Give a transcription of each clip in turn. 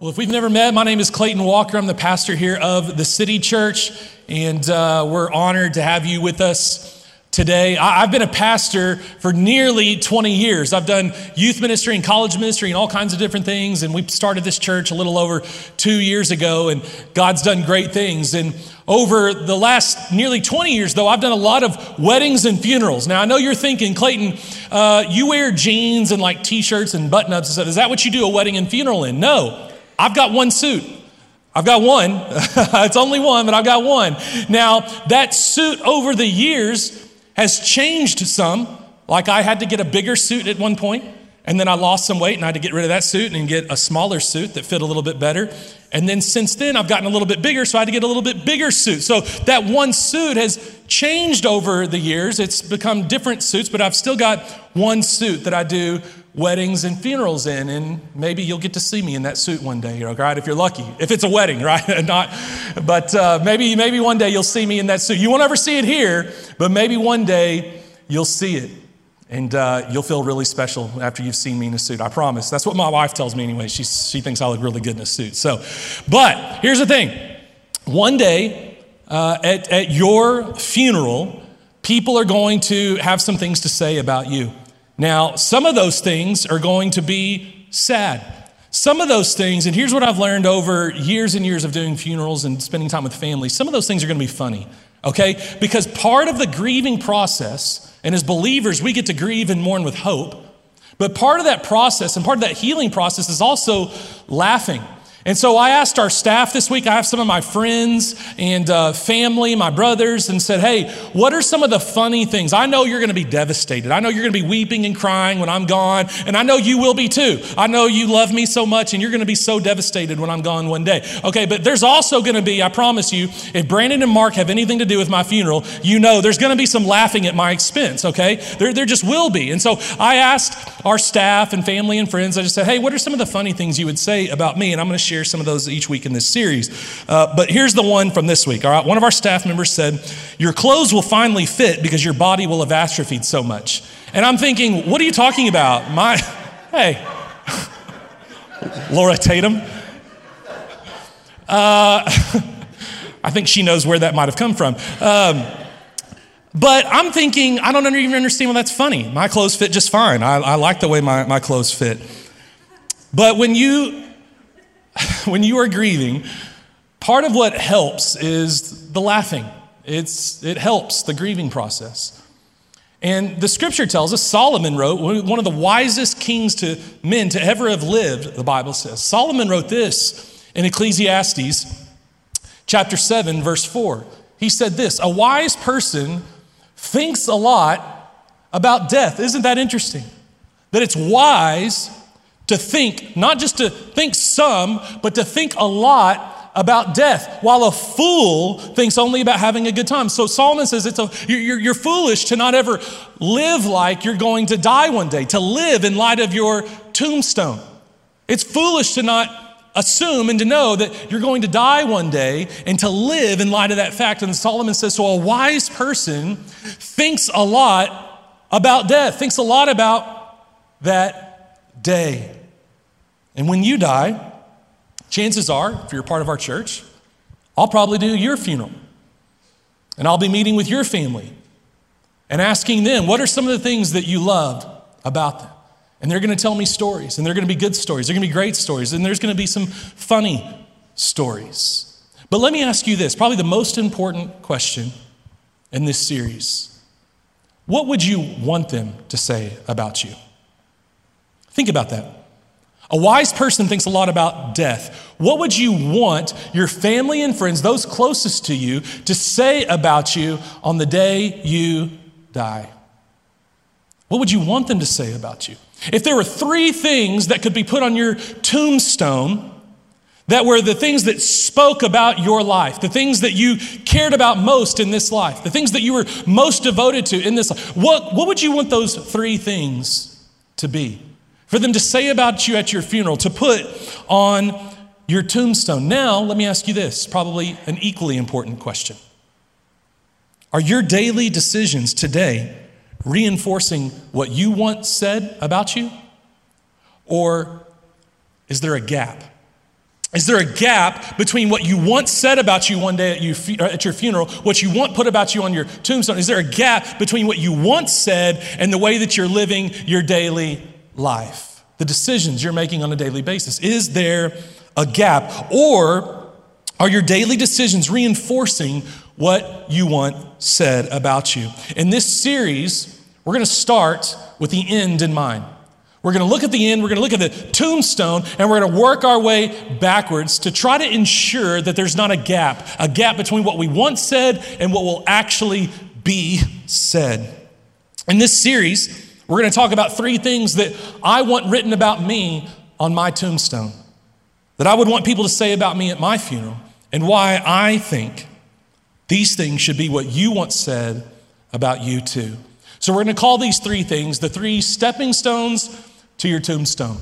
Well, if we've never met, my name is Clayton Walker. I'm the pastor here of the City Church, and uh, we're honored to have you with us today. I- I've been a pastor for nearly 20 years. I've done youth ministry and college ministry and all kinds of different things, and we started this church a little over two years ago, and God's done great things. And over the last nearly 20 years, though, I've done a lot of weddings and funerals. Now, I know you're thinking, Clayton, uh, you wear jeans and like t shirts and button ups and stuff. Is that what you do a wedding and funeral in? No. I've got one suit. I've got one. it's only one, but I've got one. Now, that suit over the years has changed some. Like I had to get a bigger suit at one point, and then I lost some weight and I had to get rid of that suit and get a smaller suit that fit a little bit better. And then since then, I've gotten a little bit bigger, so I had to get a little bit bigger suit. So that one suit has changed over the years. It's become different suits, but I've still got one suit that I do weddings and funerals in, and maybe you'll get to see me in that suit one day, right? If you're lucky, if it's a wedding, right? Not, but uh, maybe maybe one day you'll see me in that suit. You won't ever see it here, but maybe one day you'll see it, and uh, you'll feel really special after you've seen me in a suit. I promise. That's what my wife tells me anyway. She she thinks I look really good in a suit. So, but here's the thing: one day uh, at at your funeral, people are going to have some things to say about you. Now, some of those things are going to be sad. Some of those things, and here's what I've learned over years and years of doing funerals and spending time with family, some of those things are going to be funny, okay? Because part of the grieving process, and as believers, we get to grieve and mourn with hope, but part of that process and part of that healing process is also laughing. And so I asked our staff this week, I have some of my friends and uh, family, my brothers, and said, hey, what are some of the funny things? I know you're going to be devastated. I know you're going to be weeping and crying when I'm gone, and I know you will be too. I know you love me so much, and you're going to be so devastated when I'm gone one day. Okay, but there's also going to be, I promise you, if Brandon and Mark have anything to do with my funeral, you know there's going to be some laughing at my expense, okay? There, there just will be. And so I asked our staff and family and friends, I just said, hey, what are some of the funny things you would say about me? And I'm going to share some of those each week in this series. Uh, but here's the one from this week. All right, one of our staff members said, Your clothes will finally fit because your body will have atrophied so much. And I'm thinking, What are you talking about? My, hey, Laura Tatum. Uh, I think she knows where that might have come from. Um, but I'm thinking, I don't even understand why that's funny. My clothes fit just fine. I, I like the way my, my clothes fit. But when you when you are grieving, part of what helps is the laughing. It's, it helps the grieving process. And the scripture tells us Solomon wrote, one of the wisest kings to men to ever have lived, the Bible says. Solomon wrote this in Ecclesiastes chapter 7, verse 4. He said this A wise person thinks a lot about death. Isn't that interesting? That it's wise to think, not just to think some, but to think a lot about death, while a fool thinks only about having a good time. So Solomon says it's a, you're, you're foolish to not ever live like you're going to die one day, to live in light of your tombstone. It's foolish to not assume and to know that you're going to die one day and to live in light of that fact. And Solomon says, so a wise person thinks a lot about death, thinks a lot about that day. And when you die, chances are, if you're part of our church, I'll probably do your funeral. And I'll be meeting with your family and asking them, what are some of the things that you loved about them? And they're going to tell me stories, and they're going to be good stories, they're going to be great stories, and there's going to be some funny stories. But let me ask you this probably the most important question in this series. What would you want them to say about you? Think about that. A wise person thinks a lot about death. What would you want your family and friends, those closest to you, to say about you on the day you die? What would you want them to say about you? If there were three things that could be put on your tombstone that were the things that spoke about your life, the things that you cared about most in this life, the things that you were most devoted to in this life, what, what would you want those three things to be? For them to say about you at your funeral, to put on your tombstone. Now, let me ask you this probably an equally important question. Are your daily decisions today reinforcing what you once said about you? Or is there a gap Is there a gap between what you once said about you one day at, you, at, your funeral, what you want put about you on your tombstone? Is there a gap between what you once said and the way that you're living your daily life? The decisions you're making on a daily basis. Is there a gap? Or are your daily decisions reinforcing what you want said about you? In this series, we're going to start with the end in mind. We're going to look at the end, we're going to look at the tombstone, and we're going to work our way backwards to try to ensure that there's not a gap, a gap between what we once said and what will actually be said. In this series, we're going to talk about three things that I want written about me on my tombstone, that I would want people to say about me at my funeral, and why I think these things should be what you once said about you too. So we're going to call these three things the three stepping stones to your tombstone.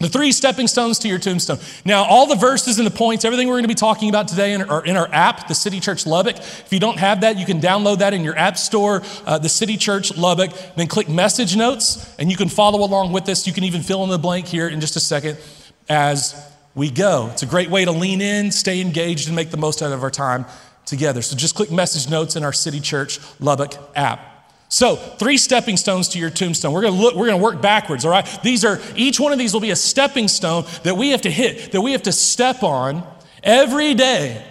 The three stepping stones to your tombstone. Now, all the verses and the points, everything we're going to be talking about today are in our app, the City Church Lubbock. If you don't have that, you can download that in your app store, uh, the City Church Lubbock. Then click message notes, and you can follow along with this. You can even fill in the blank here in just a second as we go. It's a great way to lean in, stay engaged, and make the most out of our time together. So just click message notes in our City Church Lubbock app. So, three stepping stones to your tombstone. We're going to look we're going to work backwards, all right? These are each one of these will be a stepping stone that we have to hit, that we have to step on every day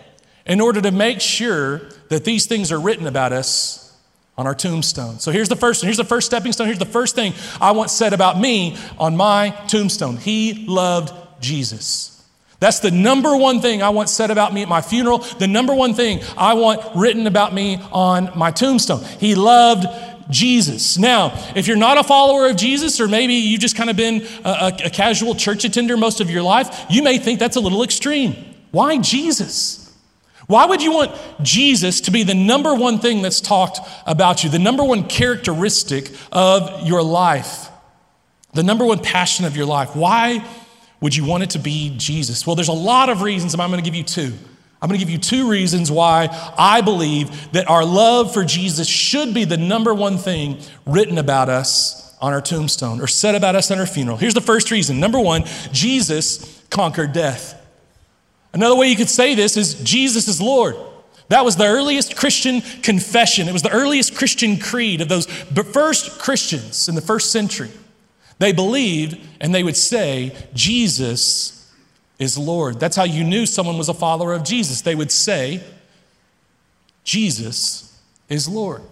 in order to make sure that these things are written about us on our tombstone. So, here's the first one. Here's the first stepping stone. Here's the first thing I want said about me on my tombstone. He loved Jesus. That's the number one thing I want said about me at my funeral, the number one thing I want written about me on my tombstone. He loved Jesus. Now, if you're not a follower of Jesus, or maybe you've just kind of been a, a, casual church attender most of your life, you may think that's a little extreme. Why Jesus? Why would you want Jesus to be the number one thing that's talked about you, the number one characteristic of your life, the number one passion of your life? Why would you want it to be Jesus? Well, there's a lot of reasons, and I'm going to give you two. I'm going to give you two reasons why I believe that our love for Jesus should be the number one thing written about us on our tombstone or said about us on our funeral. Here's the first reason. Number one, Jesus conquered death. Another way you could say this is Jesus is Lord. That was the earliest Christian confession. It was the earliest Christian creed of those first Christians in the first century. They believed and they would say, Jesus is Lord. That's how you knew someone was a follower of Jesus. They would say, Jesus is Lord.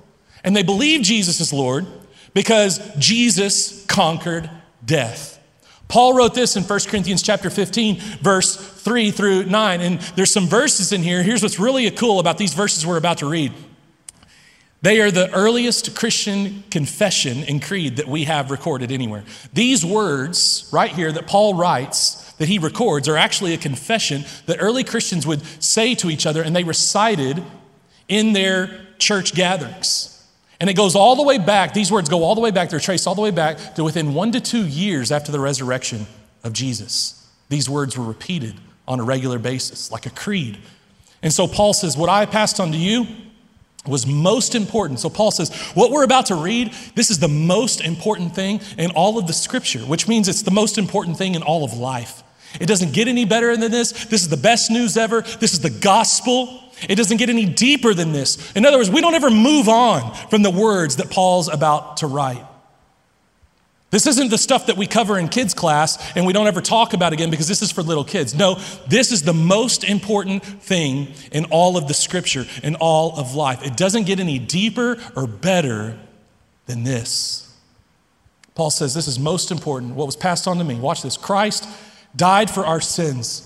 And they believe Jesus is Lord because Jesus conquered death. Paul wrote this in 1 Corinthians chapter 15, verse 3 through 9. And there's some verses in here. Here's what's really cool about these verses we're about to read. They are the earliest Christian confession and creed that we have recorded anywhere. These words right here that Paul writes that he records are actually a confession that early Christians would say to each other and they recited in their church gatherings. And it goes all the way back, these words go all the way back, they're traced all the way back to within one to two years after the resurrection of Jesus. These words were repeated on a regular basis, like a creed. And so Paul says, What I passed on to you, was most important. So Paul says, what we're about to read, this is the most important thing in all of the scripture, which means it's the most important thing in all of life. It doesn't get any better than this. This is the best news ever. This is the gospel. It doesn't get any deeper than this. In other words, we don't ever move on from the words that Paul's about to write. This isn't the stuff that we cover in kids' class and we don't ever talk about again because this is for little kids. No, this is the most important thing in all of the scripture, in all of life. It doesn't get any deeper or better than this. Paul says this is most important. What was passed on to me. Watch this. Christ died for our sins.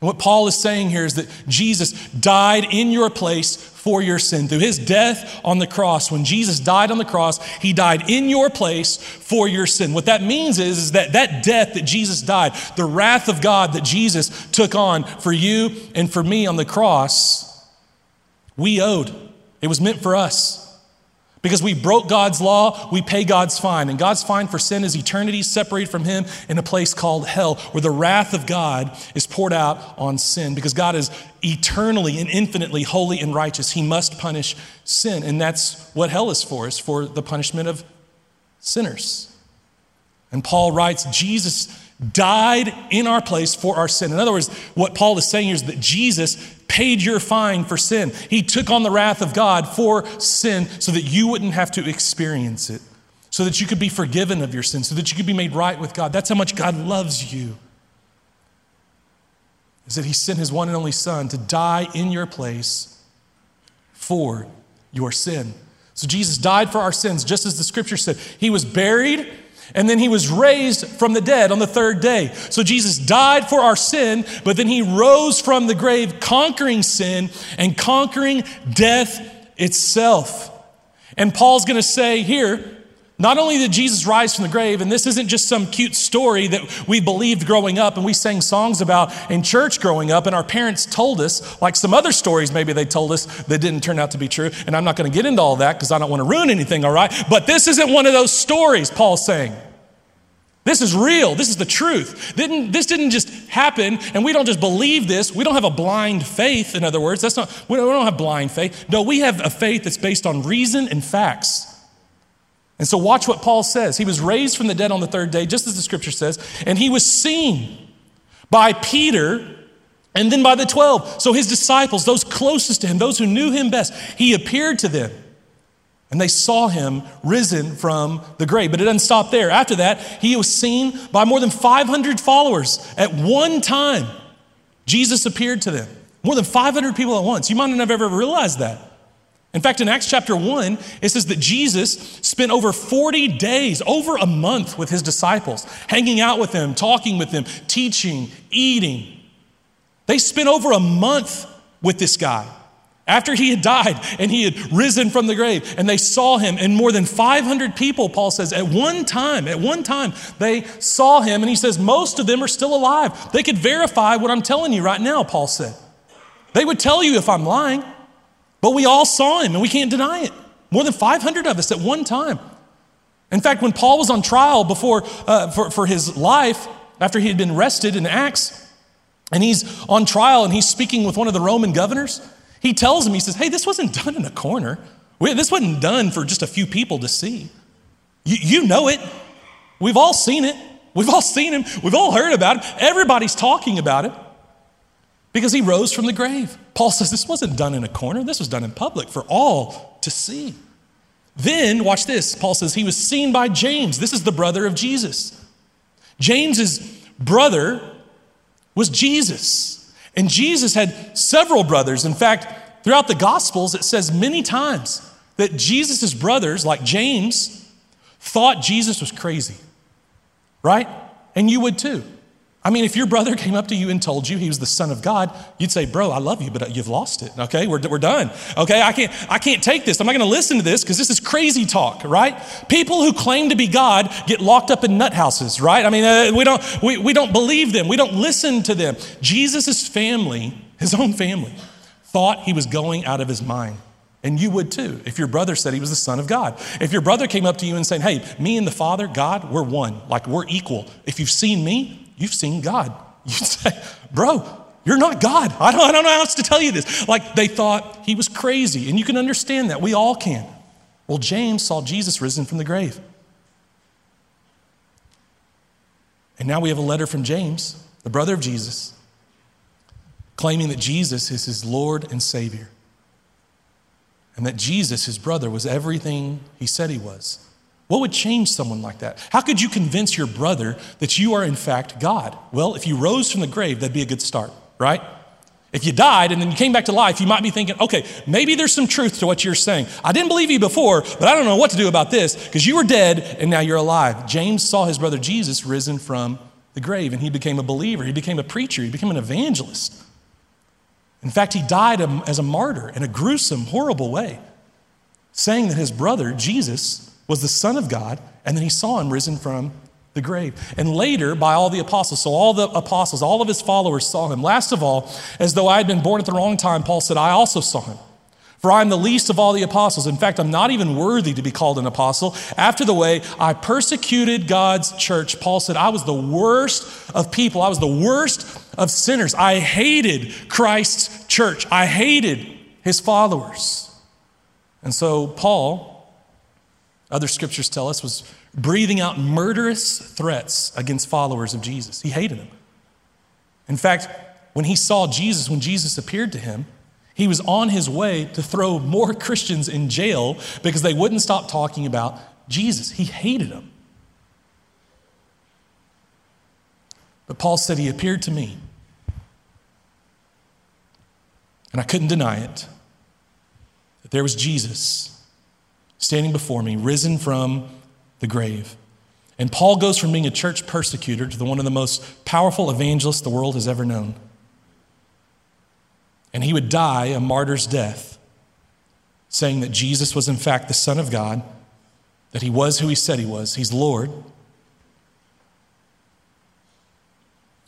And what Paul is saying here is that Jesus died in your place for your sin. Through his death on the cross, when Jesus died on the cross, he died in your place for your sin. What that means is, is that that death that Jesus died, the wrath of God that Jesus took on for you and for me on the cross, we owed. It was meant for us. Because we broke God's law, we pay God's fine. And God's fine for sin is eternity separated from Him in a place called hell, where the wrath of God is poured out on sin. Because God is eternally and infinitely holy and righteous, He must punish sin. And that's what hell is for, is for the punishment of sinners. And Paul writes, Jesus died in our place for our sin. In other words, what Paul is saying here is that Jesus paid your fine for sin. He took on the wrath of God for sin so that you wouldn't have to experience it, so that you could be forgiven of your sin, so that you could be made right with God. That's how much God loves you. Is that He sent His one and only Son to die in your place for your sin. So Jesus died for our sins, just as the scripture said. He was buried and then he was raised from the dead on the third day. So Jesus died for our sin, but then he rose from the grave, conquering sin and conquering death itself. And Paul's going to say here, not only did Jesus rise from the grave, and this isn't just some cute story that we believed growing up and we sang songs about in church growing up, and our parents told us, like some other stories maybe they told us that didn't turn out to be true. And I'm not going to get into all that because I don't want to ruin anything, all right? But this isn't one of those stories, Paul's saying. This is real. This is the truth. Didn't, this didn't just happen, and we don't just believe this. We don't have a blind faith, in other words. That's not, we don't, we don't have blind faith. No, we have a faith that's based on reason and facts. And so, watch what Paul says. He was raised from the dead on the third day, just as the scripture says, and he was seen by Peter and then by the 12. So, his disciples, those closest to him, those who knew him best, he appeared to them. And they saw him risen from the grave. But it doesn't stop there. After that, he was seen by more than 500 followers at one time. Jesus appeared to them. More than 500 people at once. You might not have ever realized that. In fact, in Acts chapter 1, it says that Jesus spent over 40 days, over a month with his disciples, hanging out with them, talking with them, teaching, eating. They spent over a month with this guy after he had died and he had risen from the grave and they saw him. And more than 500 people paul says at one time at one time they saw him and he says most of them are still alive. They could verify what i'm telling you right now paul said. They would tell you if i'm lying but we all saw him and we can't deny it. More than 500 of us at one time. In fact, when Paul was on trial before, uh, for, for his life, after he had been arrested in Acts, and he's on trial and he's speaking with one of the Roman governors, he tells him, he says, Hey, this wasn't done in a corner. This wasn't done for just a few people to see. You, you know it. We've all seen it. We've all seen him. We've all heard about it. Everybody's talking about it because he rose from the grave. Paul says this wasn't done in a corner, this was done in public for all to see. Then, watch this. Paul says he was seen by James. This is the brother of Jesus. James's brother was Jesus. And Jesus had several brothers. In fact, throughout the Gospels, it says many times that Jesus' brothers, like James, thought Jesus was crazy, right? And you would too. I mean, if your brother came up to you and told you he was the son of God, you'd say, Bro, I love you, but you've lost it. Okay, we're, we're done. Okay, I can't, I can't take this. I'm not going to listen to this because this is crazy talk, right? People who claim to be God get locked up in nut houses, right? I mean, uh, we, don't, we, we don't believe them, we don't listen to them. Jesus' family, his own family, thought he was going out of his mind. And you would too if your brother said he was the Son of God. If your brother came up to you and said, Hey, me and the Father, God, we're one, like we're equal. If you've seen me, You've seen God. You'd say, Bro, you're not God. I don't, I don't know how else to tell you this. Like they thought he was crazy. And you can understand that. We all can. Well, James saw Jesus risen from the grave. And now we have a letter from James, the brother of Jesus, claiming that Jesus is his Lord and Savior. And that Jesus, his brother, was everything he said he was. What would change someone like that? How could you convince your brother that you are in fact God? Well, if you rose from the grave, that'd be a good start, right? If you died and then you came back to life, you might be thinking, okay, maybe there's some truth to what you're saying. I didn't believe you before, but I don't know what to do about this because you were dead and now you're alive. James saw his brother Jesus risen from the grave and he became a believer. He became a preacher. He became an evangelist. In fact, he died as a martyr in a gruesome, horrible way, saying that his brother, Jesus, was the Son of God, and then he saw him risen from the grave. And later, by all the apostles, so all the apostles, all of his followers saw him. Last of all, as though I had been born at the wrong time, Paul said, I also saw him. For I am the least of all the apostles. In fact, I'm not even worthy to be called an apostle. After the way I persecuted God's church, Paul said, I was the worst of people. I was the worst of sinners. I hated Christ's church. I hated his followers. And so Paul other scriptures tell us, was breathing out murderous threats against followers of Jesus. He hated them. In fact, when he saw Jesus, when Jesus appeared to him, he was on his way to throw more Christians in jail because they wouldn't stop talking about Jesus. He hated them. But Paul said, He appeared to me, and I couldn't deny it, that there was Jesus standing before me, risen from the grave. And Paul goes from being a church persecutor to the one of the most powerful evangelists the world has ever known. And he would die a martyr's death, saying that Jesus was, in fact, the Son of God, that he was who he said he was, he's Lord.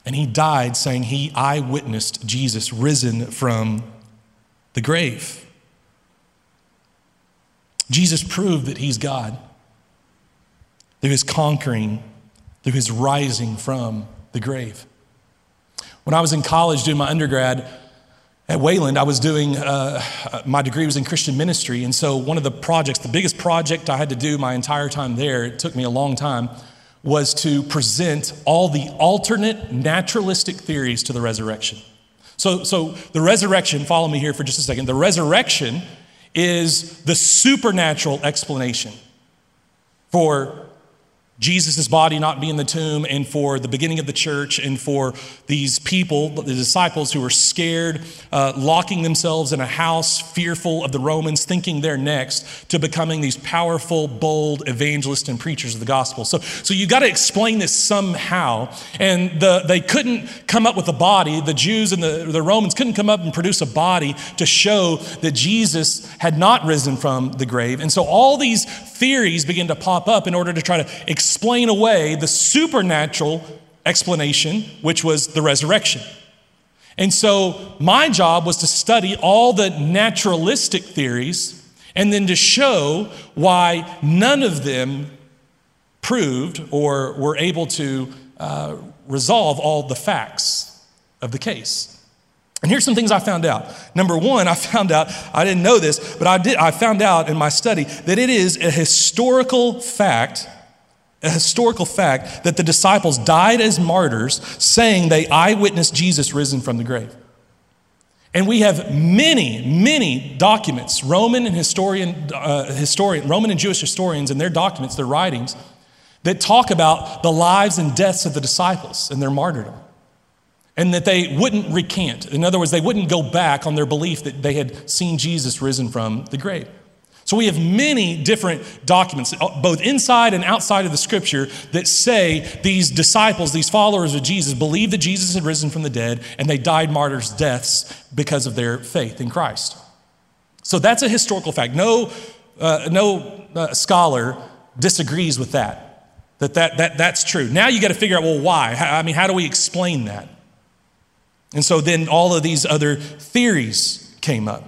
And he died saying he eyewitnessed Jesus risen from the grave. Jesus proved that he's God through his conquering, through his rising from the grave. When I was in college doing my undergrad at Wayland, I was doing, uh, my degree was in Christian ministry. And so, one of the projects, the biggest project I had to do my entire time there, it took me a long time, was to present all the alternate naturalistic theories to the resurrection. So, so the resurrection, follow me here for just a second. The resurrection is the supernatural explanation for Jesus' body not be in the tomb, and for the beginning of the church, and for these people, the disciples who were scared, uh, locking themselves in a house, fearful of the Romans, thinking they're next, to becoming these powerful, bold evangelists and preachers of the gospel. So, so you got to explain this somehow. And the, they couldn't come up with a body, the Jews and the, the Romans couldn't come up and produce a body to show that Jesus had not risen from the grave. And so all these theories begin to pop up in order to try to explain away the supernatural explanation, which was the resurrection. And so my job was to study all the naturalistic theories and then to show why none of them proved or were able to uh, resolve all the facts of the case. And here's some things I found out. Number one, I found out, I didn't know this, but I did, I found out in my study that it is a historical fact, a historical fact that the disciples died as martyrs, saying they eyewitnessed Jesus risen from the grave. And we have many, many documents, Roman and historian, uh, historian, Roman and Jewish historians and their documents, their writings, that talk about the lives and deaths of the disciples and their martyrdom and that they wouldn't recant. In other words, they wouldn't go back on their belief that they had seen Jesus risen from the grave. So we have many different documents, uh, both inside and outside of the scripture, that say these disciples, these followers of Jesus, believed that Jesus had risen from the dead and they died martyrs' deaths because of their faith in Christ. So that's a historical fact. No, uh, no uh, scholar disagrees with that, that, that, that that's true. Now you got to figure out, well, why? I mean, how do we explain that? And so then all of these other theories came up.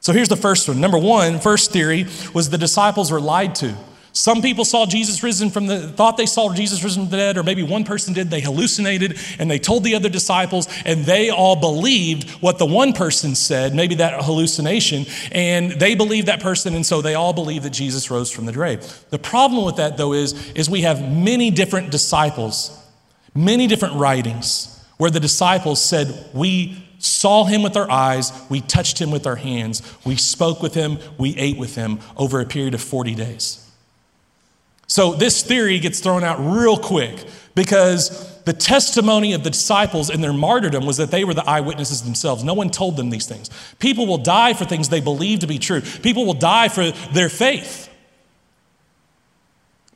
So here's the first one. Number one, first theory was the disciples were lied to. Some people saw Jesus risen from the, thought they saw Jesus risen from the dead, or maybe one person did. They hallucinated and they told the other disciples, and they all believed what the one person said, maybe that hallucination, and they believed that person, and so they all believed that Jesus rose from the grave. The problem with that, though, is, is we have many different disciples, many different writings where the disciples said, We saw him with our eyes, we touched him with our hands, we spoke with him, we ate with him over a period of 40 days. So this theory gets thrown out real quick because the testimony of the disciples in their martyrdom was that they were the eyewitnesses themselves. No one told them these things. People will die for things they believe to be true, people will die for their faith.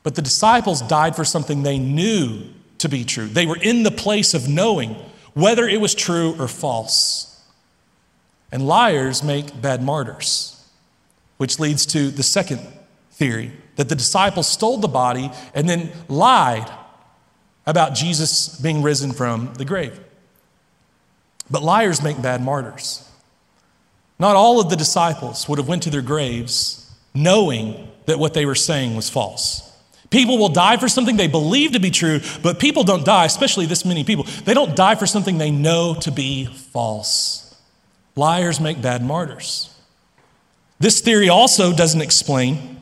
But the disciples died for something they knew to be true. They were in the place of knowing whether it was true or false. And liars make bad martyrs, which leads to the second theory that the disciples stole the body and then lied about Jesus being risen from the grave. But liars make bad martyrs. Not all of the disciples would have went to their graves knowing that what they were saying was false. People will die for something they believe to be true, but people don't die, especially this many people. They don't die for something they know to be false. Liars make bad martyrs. This theory also doesn't explain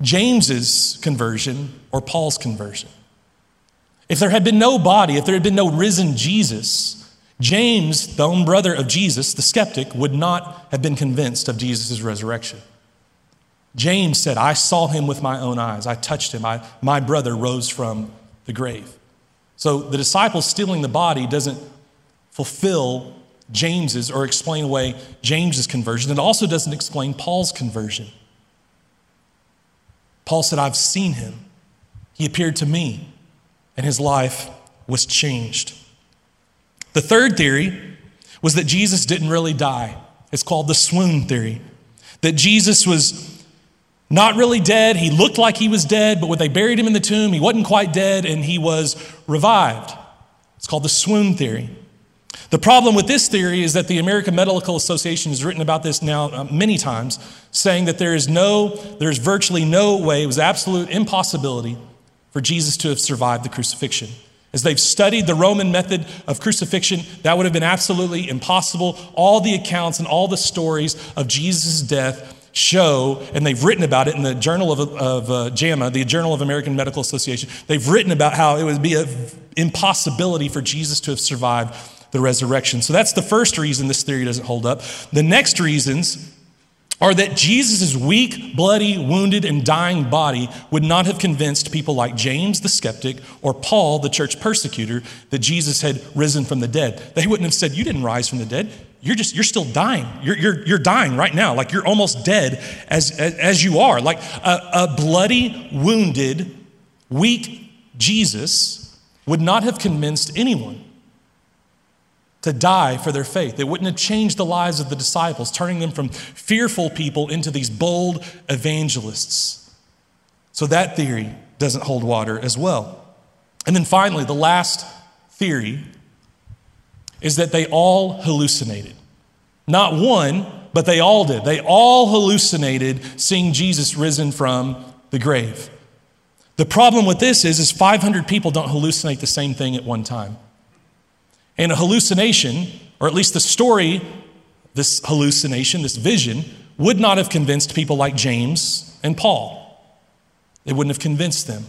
James's conversion or Paul's conversion. If there had been no body, if there had been no risen Jesus, James, the own brother of Jesus, the skeptic, would not have been convinced of Jesus' resurrection. James said, I saw him with my own eyes. I touched him. I, my brother rose from the grave. So the disciples stealing the body doesn't fulfill James's or explain away James's conversion. It also doesn't explain Paul's conversion. Paul said, I've seen him. He appeared to me, and his life was changed. The third theory was that Jesus didn't really die. It's called the swoon theory. That Jesus was not really dead. He looked like he was dead, but when they buried him in the tomb, he wasn't quite dead and he was revived. It's called the swoon theory. The problem with this theory is that the American Medical Association has written about this now uh, many times, saying that there is no, there's virtually no way, it was absolute impossibility for Jesus to have survived the crucifixion. As they've studied the Roman method of crucifixion, that would have been absolutely impossible. All the accounts and all the stories of Jesus' death show, and they've written about it in the Journal of, of uh, JAMA, the Journal of American Medical Association. They've written about how it would be an impossibility for Jesus to have survived the resurrection. So that's the first reason this theory doesn't hold up. The next reasons are that Jesus' weak, bloody, wounded, and dying body would not have convinced people like James the skeptic or Paul the church persecutor that Jesus had risen from the dead. They wouldn't have said, You didn't rise from the dead. You're just, you're still dying. You're, you're, you're dying right now. Like you're almost dead as, as, as you are. Like a, a bloody, wounded, weak Jesus would not have convinced anyone to die for their faith. It wouldn't have changed the lives of the disciples, turning them from fearful people into these bold evangelists. So that theory doesn't hold water as well. And then finally, the last theory is that they all hallucinated. Not one, but they all did. They all hallucinated seeing Jesus risen from the grave. The problem with this is, is 500 people don't hallucinate the same thing at one time. And a hallucination, or at least the story, this hallucination, this vision, would not have convinced people like James and Paul. It wouldn't have convinced them.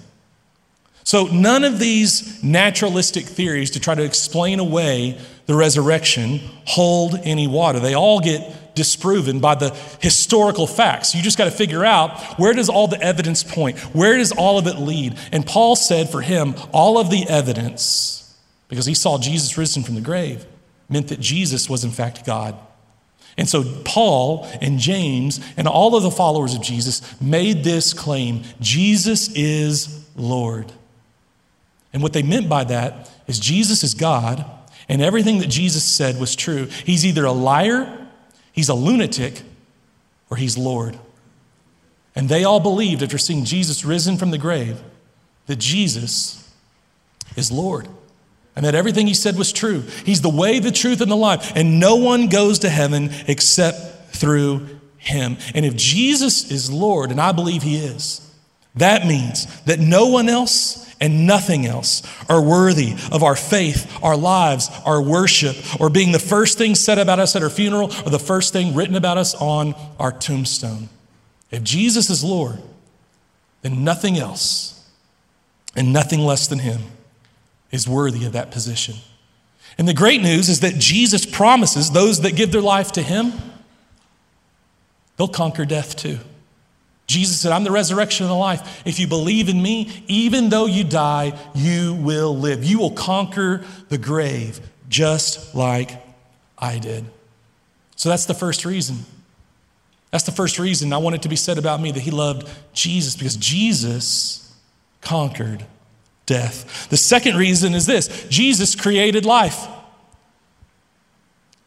So, none of these naturalistic theories to try to explain away the resurrection hold any water. They all get disproven by the historical facts. You just got to figure out where does all the evidence point? Where does all of it lead? And Paul said for him, all of the evidence because he saw Jesus risen from the grave meant that Jesus was in fact God. And so Paul and James and all of the followers of Jesus made this claim Jesus is Lord. And what they meant by that is Jesus is God, and everything that Jesus said was true. He's either a liar, he's a lunatic, or he's Lord. And they all believed after seeing Jesus risen from the grave that Jesus is Lord and that everything he said was true. He's the way, the truth, and the life. And no one goes to heaven except through him. And if Jesus is Lord, and I believe he is, that means that no one else and nothing else are worthy of our faith, our lives, our worship, or being the first thing said about us at our funeral or the first thing written about us on our tombstone. If Jesus is Lord, then nothing else and nothing less than him is worthy of that position. And the great news is that Jesus promises those that give their life to Him, they'll conquer death too. Jesus said, I'm the resurrection and the life. If you believe in me, even though you die, you will live. You will conquer the grave just like I did. So that's the first reason. That's the first reason I want it to be said about me that he loved Jesus because Jesus conquered death. The second reason is this Jesus created life.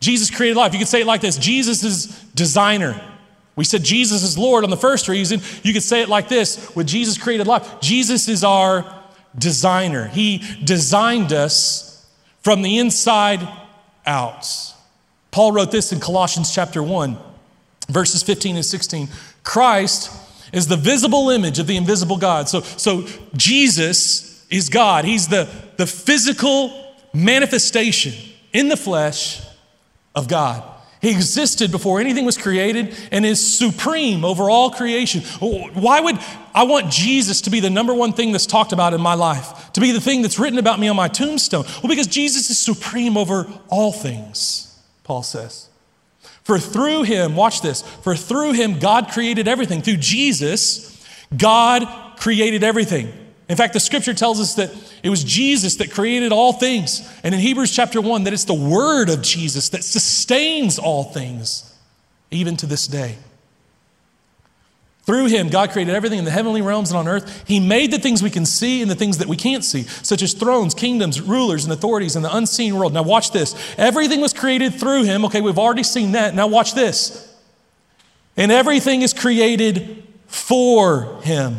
Jesus created life. You could say it like this Jesus is designer. We said Jesus is Lord on the first reason. You could say it like this with Jesus created life. Jesus is our designer. He designed us from the inside out. Paul wrote this in Colossians chapter 1, verses 15 and 16. Christ is the visible image of the invisible God. So, so Jesus is God. He's the, the physical manifestation in the flesh of God. He existed before anything was created and is supreme over all creation. Why would I want Jesus to be the number one thing that's talked about in my life, to be the thing that's written about me on my tombstone? Well, because Jesus is supreme over all things, Paul says. For through him, watch this, for through him, God created everything. Through Jesus, God created everything. In fact, the scripture tells us that it was Jesus that created all things. And in Hebrews chapter 1, that it's the word of Jesus that sustains all things, even to this day. Through him, God created everything in the heavenly realms and on earth. He made the things we can see and the things that we can't see, such as thrones, kingdoms, rulers, and authorities in the unseen world. Now, watch this. Everything was created through him. Okay, we've already seen that. Now, watch this. And everything is created for him.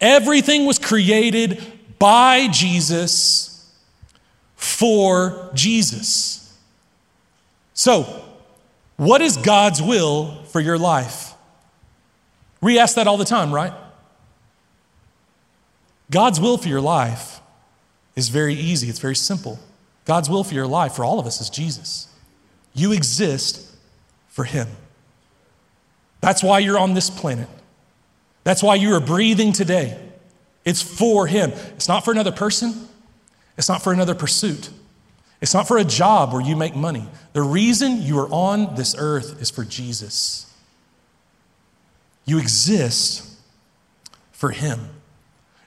Everything was created by Jesus for Jesus. So, what is God's will for your life? We ask that all the time, right? God's will for your life is very easy, it's very simple. God's will for your life, for all of us, is Jesus. You exist for Him. That's why you're on this planet. That's why you are breathing today. It's for Him. It's not for another person, it's not for another pursuit. It's not for a job where you make money. The reason you are on this earth is for Jesus. You exist for Him.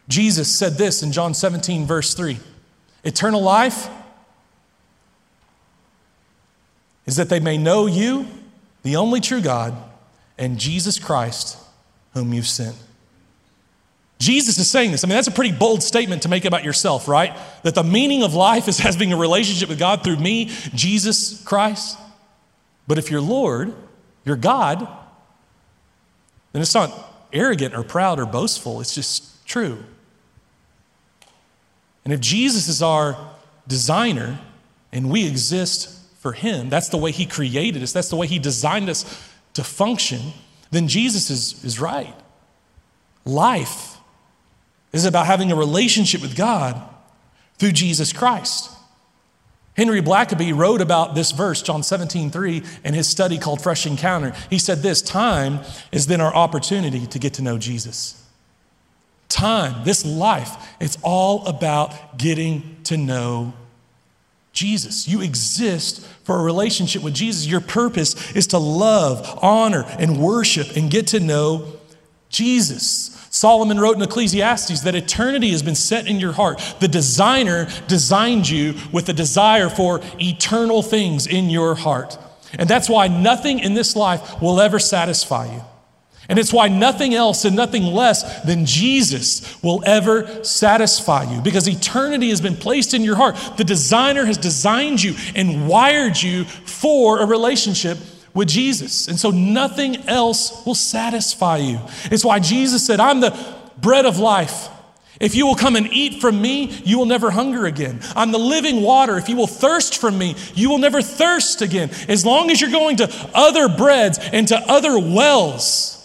Jesus said this in John 17, verse 3 Eternal life is that they may know you, the only true God, and Jesus Christ, whom you've sent. Jesus is saying this. I mean, that's a pretty bold statement to make about yourself, right? That the meaning of life is having a relationship with God through me, Jesus Christ. But if you're Lord, you're God, then it's not arrogant or proud or boastful, it's just true. And if Jesus is our designer and we exist for Him, that's the way He created us, that's the way He designed us to function, then Jesus is, is right. Life is about having a relationship with God through Jesus Christ. Henry Blackaby wrote about this verse, John 17, 3, in his study called Fresh Encounter. He said this time is then our opportunity to get to know Jesus. Time, this life, it's all about getting to know Jesus. You exist for a relationship with Jesus. Your purpose is to love, honor, and worship and get to know Jesus. Solomon wrote in Ecclesiastes that eternity has been set in your heart. The designer designed you with a desire for eternal things in your heart. And that's why nothing in this life will ever satisfy you. And it's why nothing else and nothing less than Jesus will ever satisfy you because eternity has been placed in your heart. The designer has designed you and wired you for a relationship with Jesus. And so nothing else will satisfy you. It's why Jesus said, I'm the bread of life. If you will come and eat from me, you will never hunger again. I'm the living water. If you will thirst from me, you will never thirst again. As long as you're going to other breads and to other wells,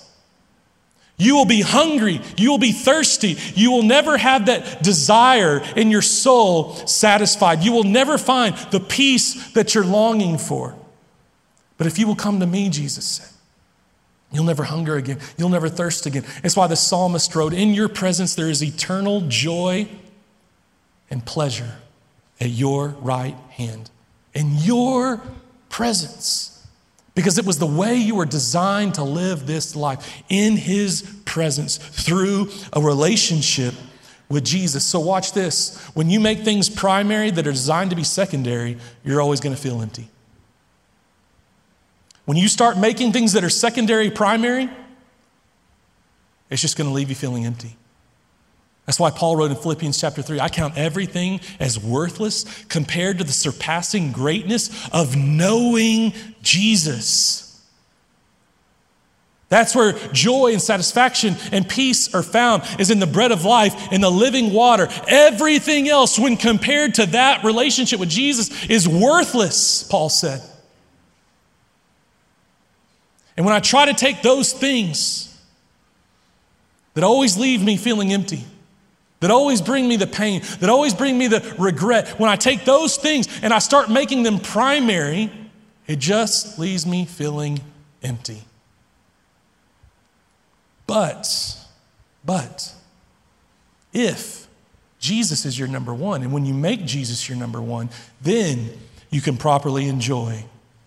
you will be hungry. You will be thirsty. You will never have that desire in your soul satisfied. You will never find the peace that you're longing for. But if you will come to me, Jesus said, You'll never hunger again. You'll never thirst again. It's why the psalmist wrote, In your presence there is eternal joy and pleasure at your right hand. In your presence. Because it was the way you were designed to live this life in his presence through a relationship with Jesus. So, watch this. When you make things primary that are designed to be secondary, you're always going to feel empty. When you start making things that are secondary primary, it's just going to leave you feeling empty. That's why Paul wrote in Philippians chapter 3 I count everything as worthless compared to the surpassing greatness of knowing Jesus. That's where joy and satisfaction and peace are found, is in the bread of life, in the living water. Everything else, when compared to that relationship with Jesus, is worthless, Paul said. And when I try to take those things that always leave me feeling empty, that always bring me the pain, that always bring me the regret, when I take those things and I start making them primary, it just leaves me feeling empty. But, but, if Jesus is your number one, and when you make Jesus your number one, then you can properly enjoy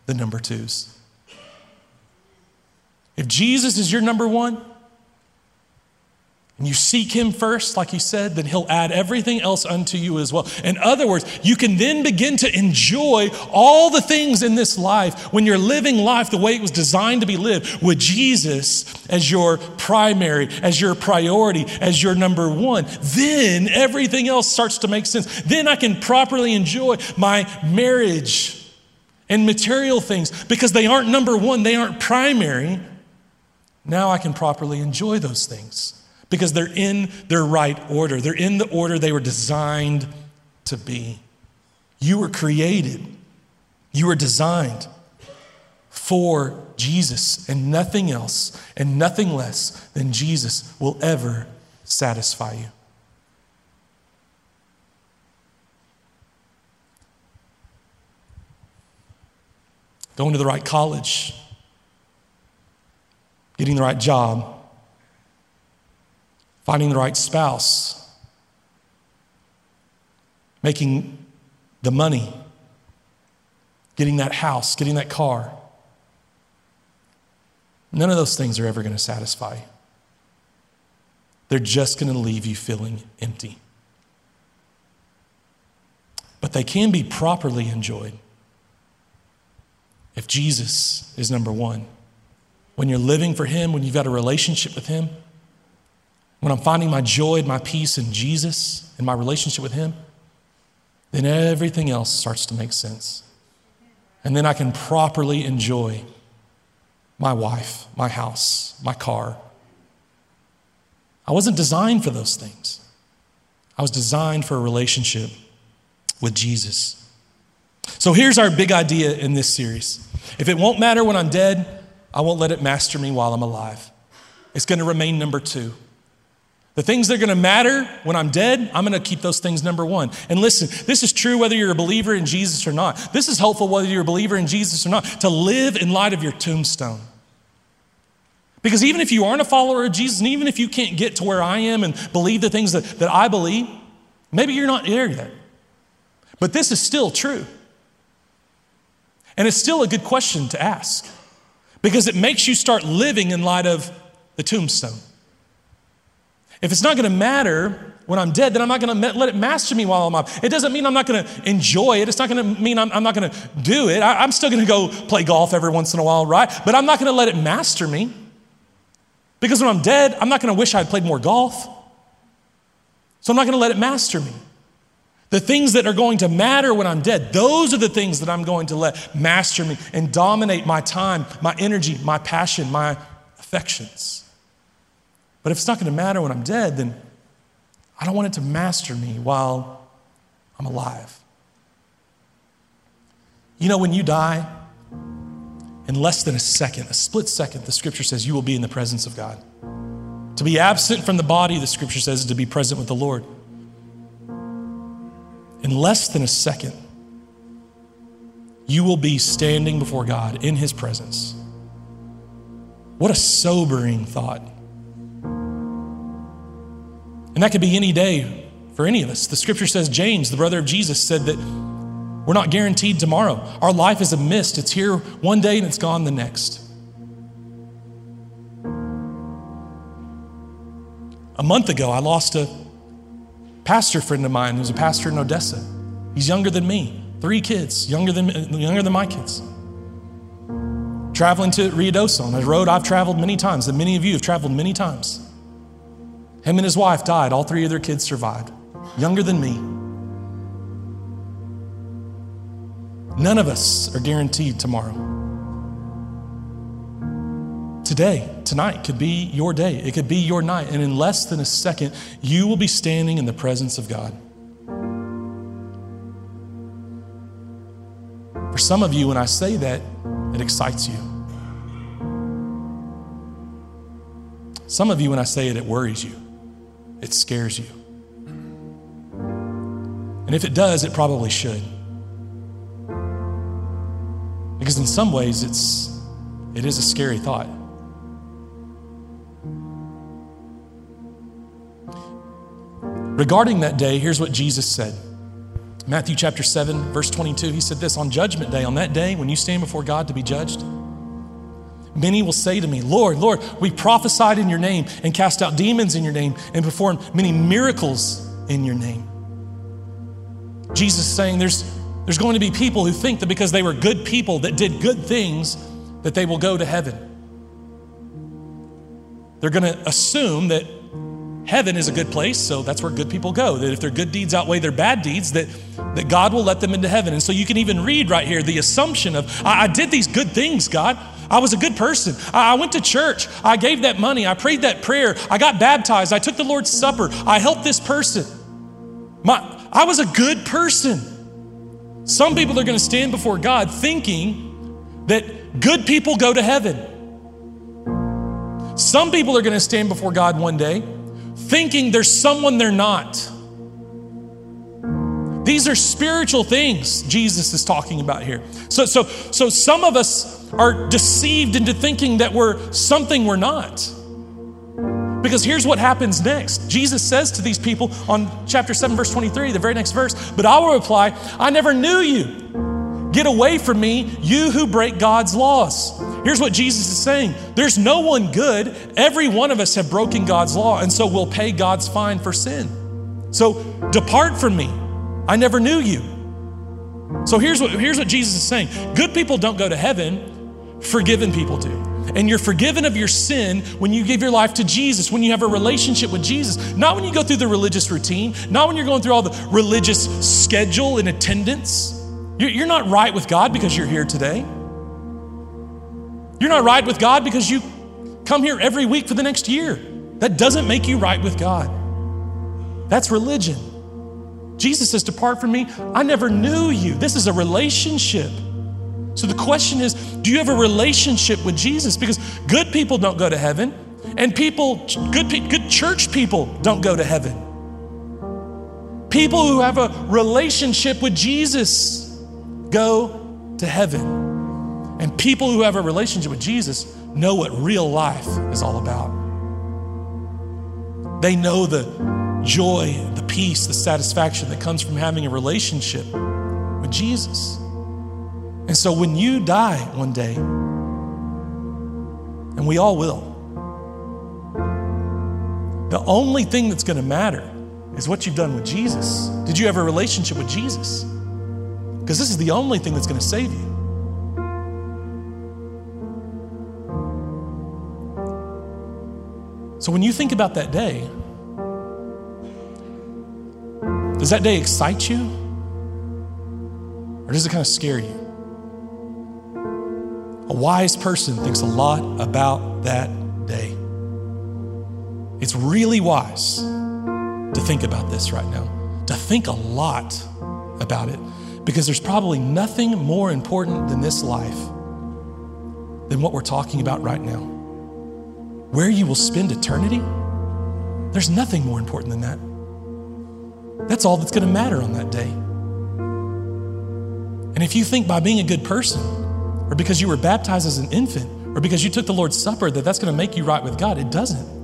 the number twos. If Jesus is your number one, and you seek him first, like he said, then he'll add everything else unto you as well. In other words, you can then begin to enjoy all the things in this life when you're living life the way it was designed to be lived with Jesus as your primary, as your priority, as your number one. Then everything else starts to make sense. Then I can properly enjoy my marriage and material things because they aren't number one, they aren't primary. Now I can properly enjoy those things because they're in their right order. They're in the order they were designed to be. You were created, you were designed for Jesus and nothing else and nothing less than Jesus will ever satisfy you. Going to the right college, getting the right job, finding the right spouse, making the money, getting that house, getting that car. None of those things are ever going to satisfy. They're just going to leave you feeling empty. But they can be properly enjoyed if Jesus is number one. When you're living for Him, when you've got a relationship with Him, when I'm finding my joy and my peace in Jesus and my relationship with Him, then everything else starts to make sense. And then I can properly enjoy my wife, my house, my car. I wasn't designed for those things. I was designed for a relationship with Jesus. So here's our big idea in this series. If it won't matter when I'm dead, I won't let it master me while I'm alive. It's going to remain number two. The things that are going to matter when I'm dead, I'm going to keep those things number one. And listen, this is true whether you're a believer in Jesus or not. This is helpful whether you're a believer in Jesus or not, to live in light of your tombstone. Because even if you aren't a follower of Jesus, and even if you can't get to where I am and believe the things that, that I believe, maybe you're not there yet. But this is still true. And it's still a good question to ask because it makes you start living in light of the tombstone. If it's not going to matter when I'm dead, then I'm not going to let it master me while I'm alive. It doesn't mean I'm not going to enjoy it. It's not going to mean I'm, I'm not going to do it. I, I'm still going to go play golf every once in a while, right? But I'm not going to let it master me. Because when I'm dead, I'm not going to wish I had played more golf. So I'm not going to let it master me. The things that are going to matter when I'm dead, those are the things that I'm going to let master me and dominate my time, my energy, my passion, my affections. But if it's not going to matter when I'm dead, then I don't want it to master me while I'm alive. You know, when you die, in less than a second, a split second, the scripture says you will be in the presence of God. To be absent from the body, the scripture says, is to be present with the Lord. In less than a second, you will be standing before God in His presence. What a sobering thought. And that could be any day for any of us. The scripture says, James, the brother of Jesus, said that we're not guaranteed tomorrow. Our life is a mist. It's here one day and it's gone the next. A month ago, I lost a pastor friend of mine who's a pastor in Odessa. He's younger than me, three kids, younger than, younger than my kids. Traveling to Ruidoso on a road I've traveled many times, that many of you have traveled many times. Him and his wife died. All three of their kids survived, younger than me. None of us are guaranteed tomorrow. Today, tonight could be your day. It could be your night. And in less than a second, you will be standing in the presence of God. For some of you, when I say that, it excites you. Some of you, when I say it, it worries you. It scares you. And if it does, it probably should. Because in some ways, it's, it is a scary thought. Regarding that day, here's what Jesus said. Matthew chapter 7, verse 22, he said this On judgment day, on that day when you stand before God to be judged, many will say to me, Lord, Lord, we prophesied in your name and cast out demons in your name and performed many miracles in your name. Jesus is saying there's, there's going to be people who think that because they were good people that did good things, that they will go to heaven. They're going to assume that heaven is a good place, so that's where good people go. That if their good deeds outweigh their bad deeds, that, that God will let them into heaven. And so you can even read right here the assumption of, I, I did these good things, God. I was a good person. I, went to church. I gave that money. I prayed that prayer. I got baptized. I took the Lord's Supper. I helped this person. My, I was a good person. Some people are going to stand before God thinking that good people go to heaven. Some people are going to stand before God one day thinking there's someone they're not. These are spiritual things Jesus is talking about here. So, so, so some of us are deceived into thinking that we're something we're not. Because here's what happens next. Jesus says to these people on chapter 7, verse 23, the very next verse, but I will reply, I never knew you. Get away from me, you who break God's laws. Here's what Jesus is saying there's no one good. Every one of us have broken God's law, and so we'll pay God's fine for sin. So depart from me. I never knew you. So here's what, here's what Jesus is saying good people don't go to heaven, forgiven people do. And you're forgiven of your sin when you give your life to Jesus, when you have a relationship with Jesus. Not when you go through the religious routine, not when you're going through all the religious schedule and attendance. You're not right with God because you're here today. You're not right with God because you come here every week for the next year. That doesn't make you right with God. That's religion. Jesus says, Depart from me. I never knew you. This is a relationship. So the question is do you have a relationship with Jesus? Because good people don't go to heaven, and people, good, good church people don't go to heaven. People who have a relationship with Jesus go to heaven. And people who have a relationship with Jesus know what real life is all about. They know the joy, peace, the satisfaction that comes from having a relationship with Jesus. And so when you die one day, and we all will, the only thing that's going to matter is what you've done with Jesus. Did you have a relationship with Jesus? Because this is the only thing that's going to save you. So when you think about that day, does that day excite you? Or does it kind of scare you? A wise person thinks a lot about that day. It's really wise to think about this right now, to think a lot about it, because there's probably nothing more important than this life than what we're talking about right now where you will spend eternity, there's nothing more important than that. That's all that's going to matter on that day. And if you think by being a good person, or because you were baptized as an infant, or because you took the Lord's Supper, that that's going to make you right with God, it doesn't.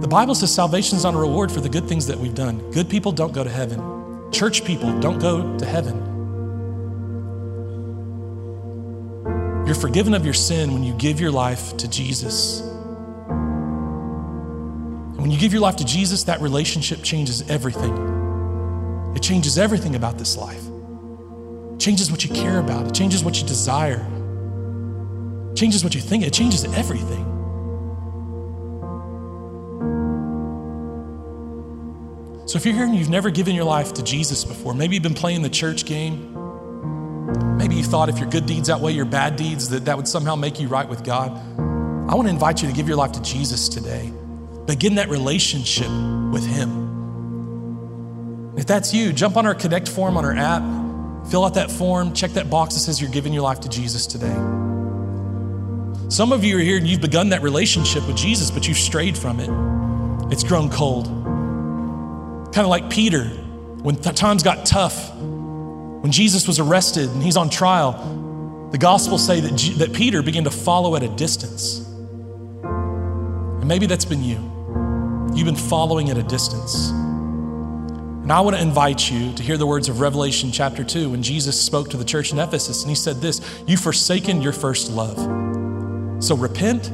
The Bible says salvation is not a reward for the good things that we've done. Good people don't go to heaven, church people don't go to heaven. You're forgiven of your sin when you give your life to Jesus. When you give your life to Jesus, that relationship changes everything. It changes everything about this life. It changes what you care about, it changes what you desire, it changes what you think, it changes everything. So if you're here and you've never given your life to Jesus before, maybe you've been playing the church game, Maybe you thought if your good deeds outweigh your bad deeds, that that would somehow make you right with God. I want to invite you to give your life to Jesus today. Begin that relationship with Him. If that's you, jump on our Connect form on our app, fill out that form, check that box that says you're giving your life to Jesus today. Some of you are here and you've begun that relationship with Jesus, but you've strayed from it. It's grown cold. Kind of like Peter, when th- times got tough, when Jesus was arrested and he's on trial, the Gospels say that, G- that Peter began to follow at a distance. And maybe that's been you. You've been following at a distance. And I want to invite you to hear the words of Revelation chapter 2 when Jesus spoke to the church in Ephesus and he said this You've forsaken your first love. So repent,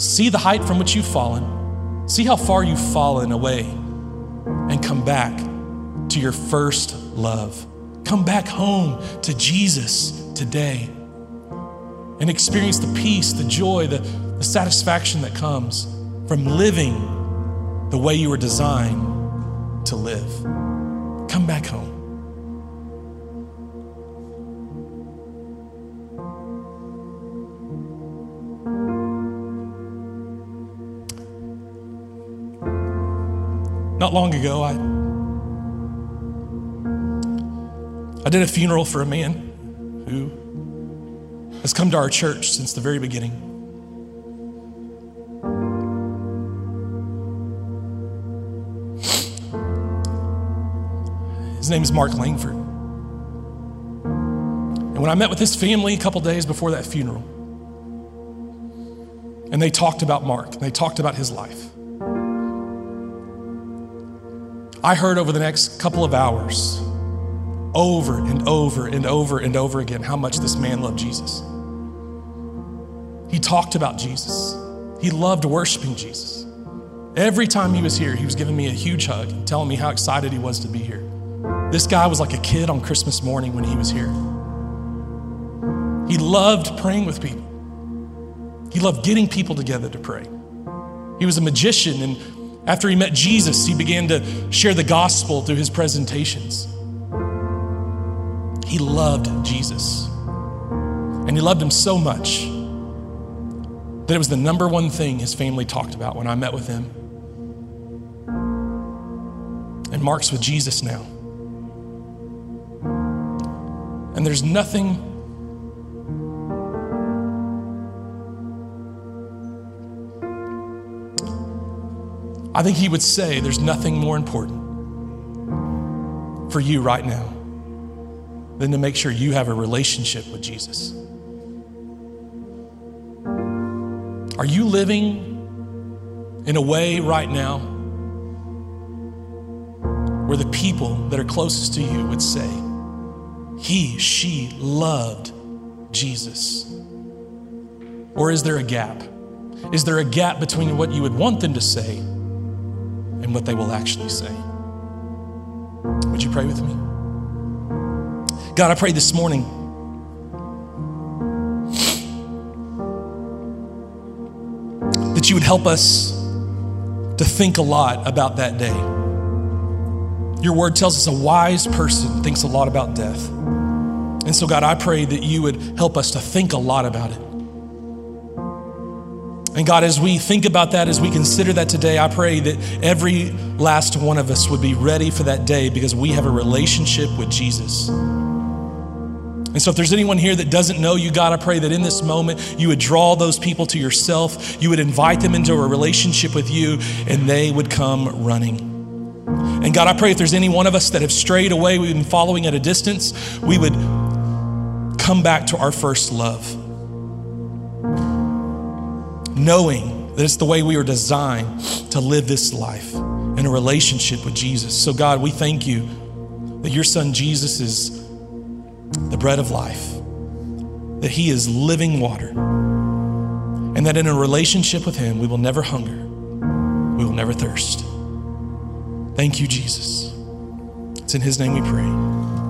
see the height from which you've fallen, see how far you've fallen away, and come back to your first love. Come back home to Jesus today and experience the peace, the joy, the, the satisfaction that comes from living the way you were designed to live. Come back home. Not long ago, I, I did a funeral for a man who has come to our church since the very beginning. His name is Mark Langford. And when I met with his family a couple days before that funeral, and they talked about Mark, and they talked about his life, I heard over the next couple of hours, over and over and over and over again, how much this man loved Jesus. He talked about Jesus, he loved worshiping Jesus. Every time he was here, he was giving me a huge hug telling me how excited he was to be here. This guy was like a kid on Christmas morning when he was here. He loved praying with people, he loved getting people together to pray. He was a magician, and after he met Jesus, he began to share the gospel through his presentations. He loved Jesus, and he loved him so much that it was the number one thing his family talked about when I met with him. And Mark's with Jesus now. And there's nothing I think he would say there's nothing more important for you right now than to make sure you have a relationship with Jesus. Are you living in a way right now where the people that are closest to you would say, he, she loved Jesus? Or is there a gap? Is there a gap between what you would want them to say and what they will actually say? Would you pray with me? God, I pray this morning. That you would help us to think a lot about that day. Your word tells us a wise person thinks a lot about death. And so, God, I pray that you would help us to think a lot about it. And God, as we think about that, as we consider that today, I pray that every last one of us would be ready for that day because we have a relationship with Jesus. And so, if there's anyone here that doesn't know you, God, I pray that in this moment you would draw those people to yourself. You would invite them into a relationship with you, and they would come running. And God, I pray if there's any one of us that have strayed away, we've been following at a distance, we would come back to our first love. Knowing that it's the way we are designed to live this life in a relationship with Jesus. So, God, we thank you that your son Jesus is the bread of life, that he is living water, and that in a relationship with him, we will never hunger, we will never thirst. Thank you, Jesus. It's in his name we pray.